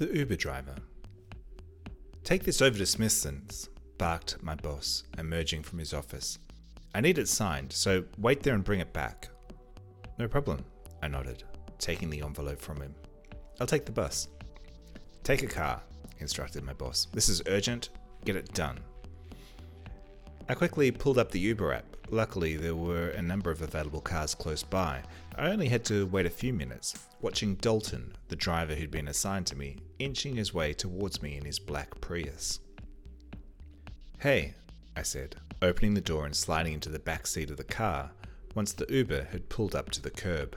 The Uber driver. Take this over to Smithson's, barked my boss, emerging from his office. I need it signed, so wait there and bring it back. No problem, I nodded, taking the envelope from him. I'll take the bus. Take a car, instructed my boss. This is urgent. Get it done. I quickly pulled up the Uber app. Luckily, there were a number of available cars close by. I only had to wait a few minutes, watching Dalton, the driver who'd been assigned to me, inching his way towards me in his black Prius. Hey, I said, opening the door and sliding into the back seat of the car once the Uber had pulled up to the curb.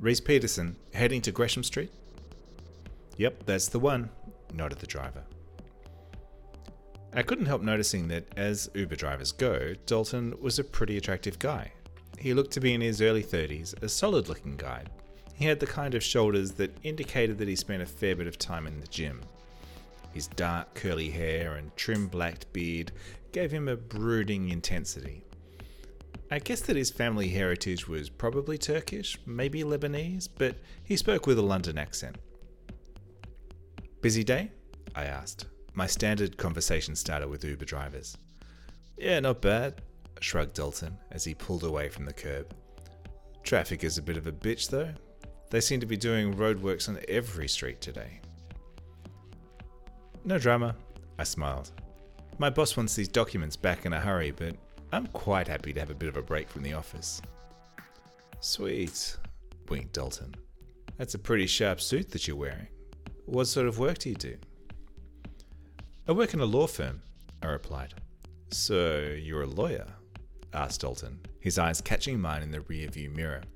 Reese Peterson, heading to Gresham Street? Yep, that's the one, nodded the driver. I couldn't help noticing that as Uber drivers go, Dalton was a pretty attractive guy. He looked to be in his early 30s, a solid looking guy. He had the kind of shoulders that indicated that he spent a fair bit of time in the gym. His dark curly hair and trim black beard gave him a brooding intensity. I guess that his family heritage was probably Turkish, maybe Lebanese, but he spoke with a London accent. Busy day? I asked. My standard conversation starter with Uber drivers. Yeah, not bad, shrugged Dalton as he pulled away from the curb. Traffic is a bit of a bitch, though. They seem to be doing roadworks on every street today. No drama, I smiled. My boss wants these documents back in a hurry, but I'm quite happy to have a bit of a break from the office. Sweet, winked Dalton. That's a pretty sharp suit that you're wearing. What sort of work do you do? I work in a law firm, I replied. So you're a lawyer? asked Dalton, his eyes catching mine in the rearview mirror.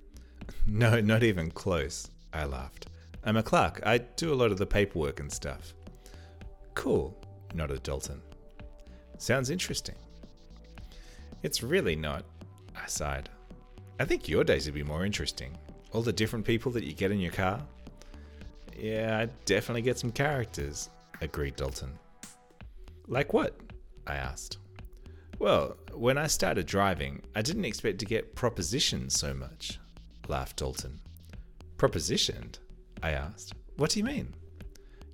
No, not even close, I laughed. I'm a clerk. I do a lot of the paperwork and stuff. Cool, nodded Dalton. Sounds interesting. It's really not, I sighed. I think your days would be more interesting. All the different people that you get in your car. Yeah, I definitely get some characters, agreed Dalton. Like what? I asked. Well, when I started driving, I didn't expect to get propositioned so much, laughed Dalton. Propositioned? I asked. What do you mean?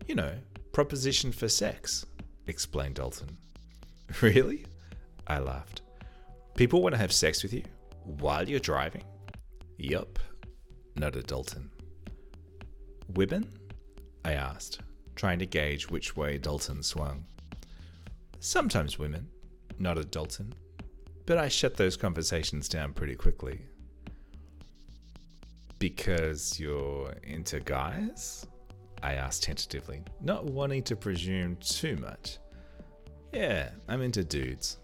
You know, proposition for sex, explained Dalton. Really? I laughed. People want to have sex with you while you're driving? Yup, nodded Dalton. Women? I asked, trying to gauge which way Dalton swung. Sometimes women, nodded Dalton, but I shut those conversations down pretty quickly. Because you're into guys? I asked tentatively, not wanting to presume too much. Yeah, I'm into dudes,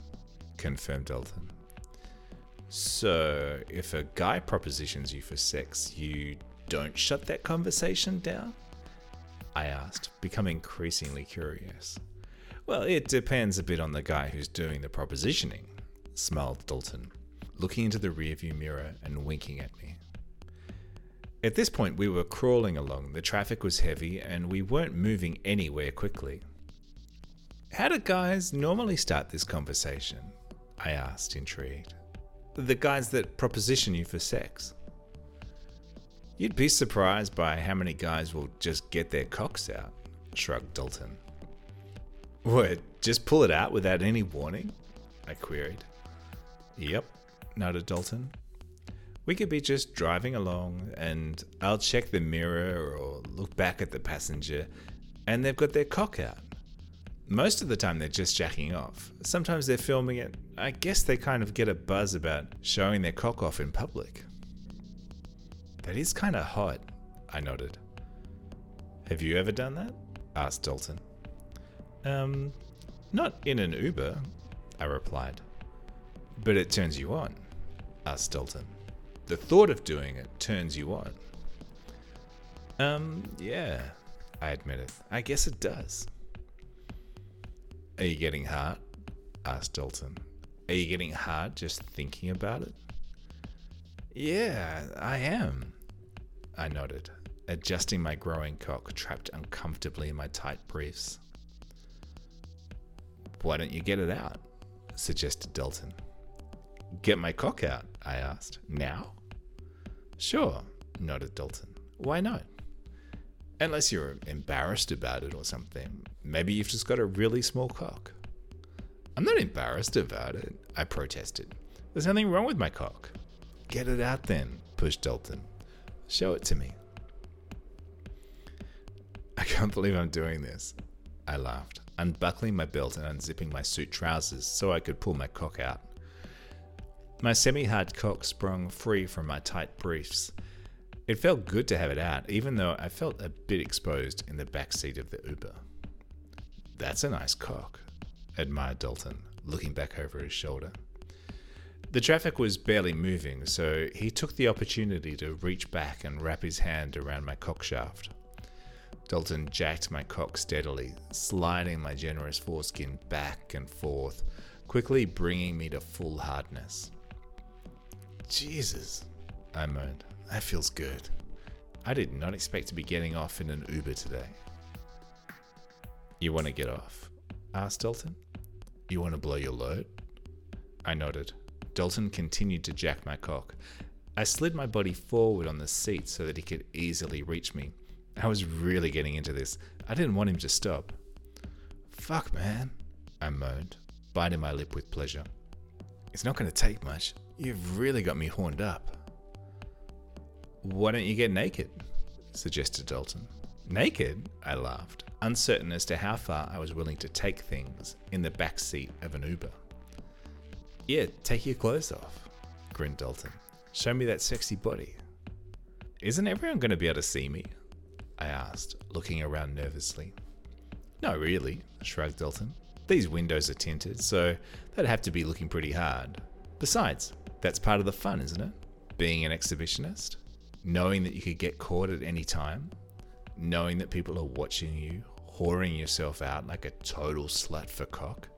confirmed Dalton. So, if a guy propositions you for sex, you don't shut that conversation down? I asked, becoming increasingly curious. Well, it depends a bit on the guy who's doing the propositioning, smiled Dalton, looking into the rearview mirror and winking at me. At this point, we were crawling along, the traffic was heavy, and we weren't moving anywhere quickly. How do guys normally start this conversation? I asked, intrigued. The guys that proposition you for sex. You'd be surprised by how many guys will just get their cocks out, shrugged Dalton. What, just pull it out without any warning? I queried. Yep, nodded Dalton. We could be just driving along and I'll check the mirror or look back at the passenger and they've got their cock out. Most of the time they're just jacking off. Sometimes they're filming it. I guess they kind of get a buzz about showing their cock off in public. That is kind of hot, I nodded. Have you ever done that? asked Dalton. Um, not in an Uber, I replied. But it turns you on, asked Dalton. The thought of doing it turns you on. Um, yeah, I admitted. I guess it does. Are you getting hard? asked Dalton. Are you getting hard just thinking about it? Yeah, I am. I nodded, adjusting my growing cock trapped uncomfortably in my tight briefs. Why don't you get it out? suggested Dalton. Get my cock out, I asked. Now? Sure, nodded Dalton. Why not? Unless you're embarrassed about it or something. Maybe you've just got a really small cock. I'm not embarrassed about it, I protested. There's nothing wrong with my cock. Get it out then, pushed Dalton. Show it to me. I can't believe I'm doing this. I laughed, unbuckling my belt and unzipping my suit trousers so I could pull my cock out. My semi hard cock sprung free from my tight briefs. It felt good to have it out, even though I felt a bit exposed in the back seat of the Uber. That's a nice cock, admired Dalton, looking back over his shoulder. The traffic was barely moving, so he took the opportunity to reach back and wrap his hand around my cock shaft. Dalton jacked my cock steadily, sliding my generous foreskin back and forth, quickly bringing me to full hardness. Jesus, I moaned. That feels good. I did not expect to be getting off in an Uber today. You want to get off? asked Dalton. You want to blow your load? I nodded. Dalton continued to jack my cock. I slid my body forward on the seat so that he could easily reach me. I was really getting into this. I didn't want him to stop. Fuck, man, I moaned, biting my lip with pleasure. It's not going to take much. You've really got me horned up. Why don't you get naked? suggested Dalton. Naked? I laughed, uncertain as to how far I was willing to take things in the back seat of an Uber. Yeah, take your clothes off, grinned Dalton. Show me that sexy body. Isn't everyone going to be able to see me? I asked, looking around nervously. No, really, shrugged Dalton. These windows are tinted, so they'd have to be looking pretty hard. Besides, that's part of the fun, isn't it? Being an exhibitionist? Knowing that you could get caught at any time? Knowing that people are watching you, whoring yourself out like a total slut for cock?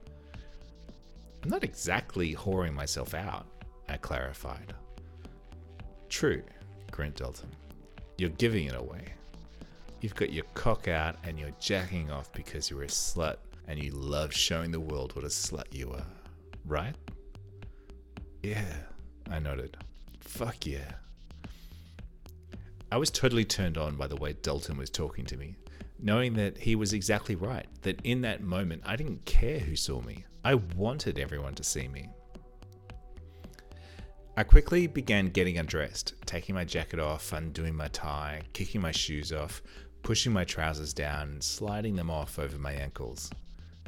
I'm not exactly whoring myself out, I clarified. True, grinned Dalton. You're giving it away. You've got your cock out and you're jacking off because you're a slut and you love showing the world what a slut you are, right? Yeah, I nodded. Fuck yeah. I was totally turned on by the way Dalton was talking to me, knowing that he was exactly right, that in that moment I didn't care who saw me. I wanted everyone to see me. I quickly began getting undressed, taking my jacket off, undoing my tie, kicking my shoes off, pushing my trousers down, and sliding them off over my ankles.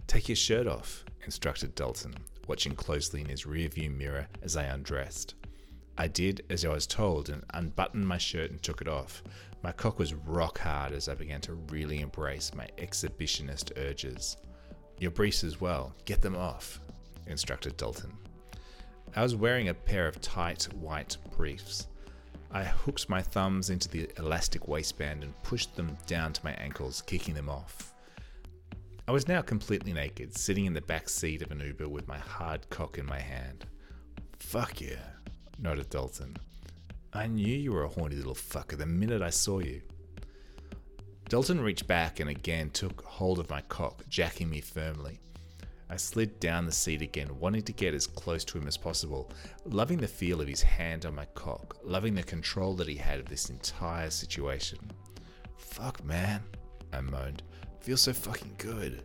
Take your shirt off, instructed Dalton, watching closely in his rearview mirror as I undressed. I did as I was told and unbuttoned my shirt and took it off. My cock was rock hard as I began to really embrace my exhibitionist urges. Your briefs as well. Get them off, instructed Dalton. I was wearing a pair of tight white briefs. I hooked my thumbs into the elastic waistband and pushed them down to my ankles, kicking them off. I was now completely naked, sitting in the back seat of an Uber with my hard cock in my hand. Fuck yeah, nodded Dalton. I knew you were a horny little fucker the minute I saw you. Dalton reached back and again took hold of my cock, jacking me firmly. I slid down the seat again, wanting to get as close to him as possible, loving the feel of his hand on my cock, loving the control that he had of this entire situation. Fuck, man, I moaned. Feels so fucking good.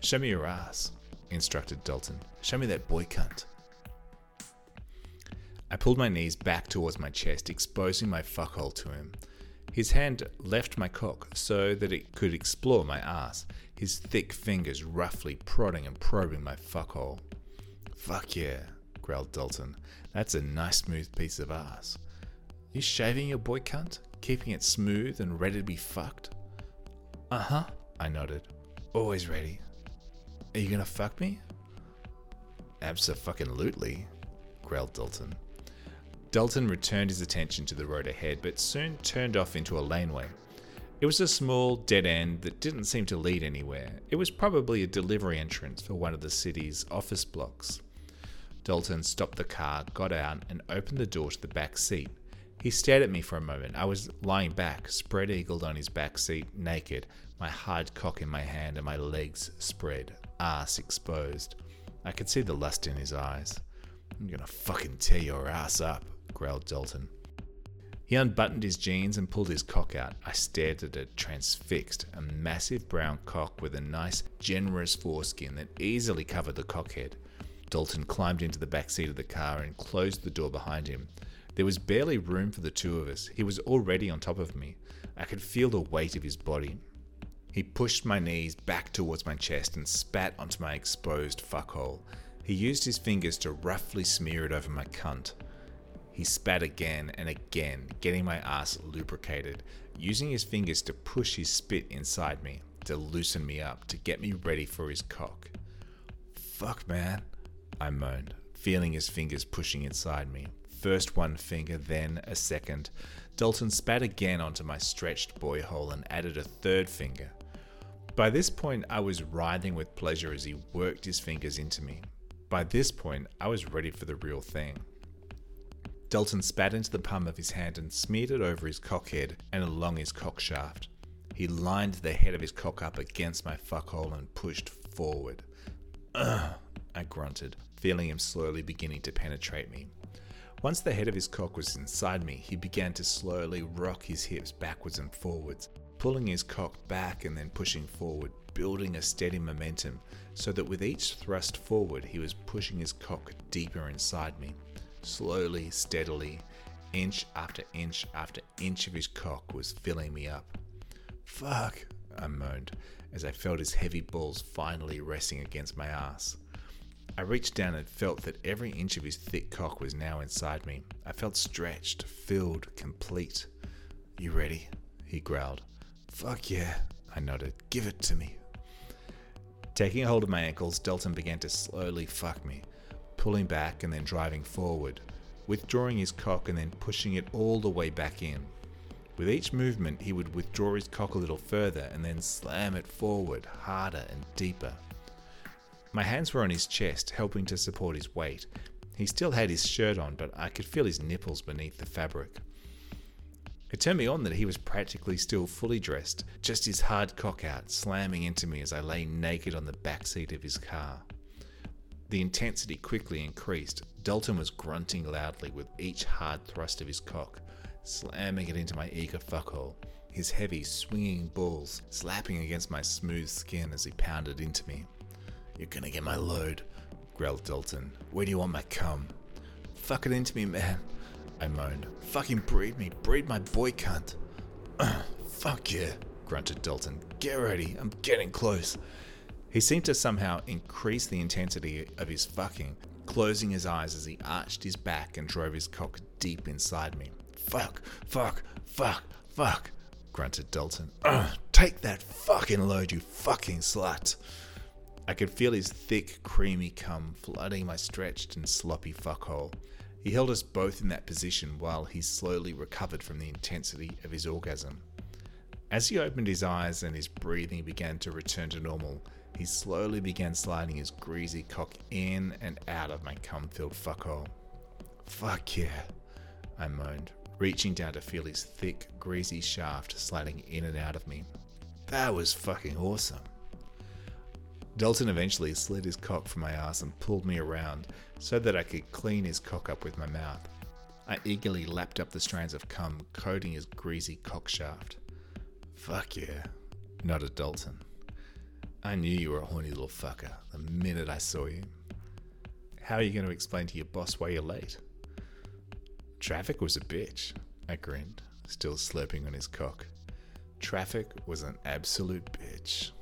Show me your ass, instructed Dalton. Show me that boy cunt. I pulled my knees back towards my chest, exposing my fuckhole to him. His hand left my cock so that it could explore my ass, his thick fingers roughly prodding and probing my fuckhole. Fuck yeah, growled Dalton. That's a nice smooth piece of ass. You shaving your boy cunt? Keeping it smooth and ready to be fucked? Uh huh, I nodded. Always ready. Are you gonna fuck me? Abso-fucking-lutely, growled Dalton. Dalton returned his attention to the road ahead, but soon turned off into a laneway. It was a small dead end that didn't seem to lead anywhere. It was probably a delivery entrance for one of the city's office blocks. Dalton stopped the car, got out, and opened the door to the back seat. He stared at me for a moment. I was lying back, spread eagled on his back seat, naked, my hard cock in my hand and my legs spread, ass exposed. I could see the lust in his eyes. I'm gonna fucking tear your ass up growled Dalton. He unbuttoned his jeans and pulled his cock out. I stared at it, transfixed. A massive brown cock with a nice, generous foreskin that easily covered the cockhead. Dalton climbed into the back seat of the car and closed the door behind him. There was barely room for the two of us. He was already on top of me. I could feel the weight of his body. He pushed my knees back towards my chest and spat onto my exposed fuckhole. He used his fingers to roughly smear it over my cunt. He spat again and again, getting my ass lubricated, using his fingers to push his spit inside me, to loosen me up, to get me ready for his cock. Fuck, man, I moaned, feeling his fingers pushing inside me. First one finger, then a second. Dalton spat again onto my stretched boy hole and added a third finger. By this point, I was writhing with pleasure as he worked his fingers into me. By this point, I was ready for the real thing. Dalton spat into the palm of his hand and smeared it over his cockhead and along his cock shaft. He lined the head of his cock up against my fuckhole and pushed forward. Ugh, I grunted, feeling him slowly beginning to penetrate me. Once the head of his cock was inside me, he began to slowly rock his hips backwards and forwards, pulling his cock back and then pushing forward, building a steady momentum, so that with each thrust forward, he was pushing his cock deeper inside me. Slowly, steadily, inch after inch after inch of his cock was filling me up. Fuck, I moaned as I felt his heavy balls finally resting against my ass. I reached down and felt that every inch of his thick cock was now inside me. I felt stretched, filled, complete. You ready? He growled. Fuck yeah, I nodded. Give it to me. Taking hold of my ankles, Dalton began to slowly fuck me pulling back and then driving forward, withdrawing his cock and then pushing it all the way back in. With each movement, he would withdraw his cock a little further and then slam it forward, harder and deeper. My hands were on his chest, helping to support his weight. He still had his shirt on, but I could feel his nipples beneath the fabric. It turned me on that he was practically still fully dressed, just his hard cock out, slamming into me as I lay naked on the back seat of his car. The intensity quickly increased. Dalton was grunting loudly with each hard thrust of his cock, slamming it into my eager fuckhole, his heavy, swinging balls slapping against my smooth skin as he pounded into me. You're gonna get my load, growled Dalton. Where do you want my cum? Fuck it into me, man, I moaned. Fucking breed me, breed my boy cunt. Fuck yeah, grunted Dalton. Get ready, I'm getting close. He seemed to somehow increase the intensity of his fucking, closing his eyes as he arched his back and drove his cock deep inside me. Fuck, fuck, fuck, fuck, grunted Dalton. take that fucking load, you fucking slut. I could feel his thick, creamy cum flooding my stretched and sloppy fuckhole. He held us both in that position while he slowly recovered from the intensity of his orgasm. As he opened his eyes and his breathing began to return to normal, he slowly began sliding his greasy cock in and out of my cum filled fuckhole. Fuck yeah, I moaned, reaching down to feel his thick, greasy shaft sliding in and out of me. That was fucking awesome. Dalton eventually slid his cock from my ass and pulled me around so that I could clean his cock up with my mouth. I eagerly lapped up the strands of cum coating his greasy cock shaft. Fuck yeah, nodded Dalton. I knew you were a horny little fucker the minute I saw you. How are you going to explain to your boss why you're late? Traffic was a bitch, I grinned, still slurping on his cock. Traffic was an absolute bitch.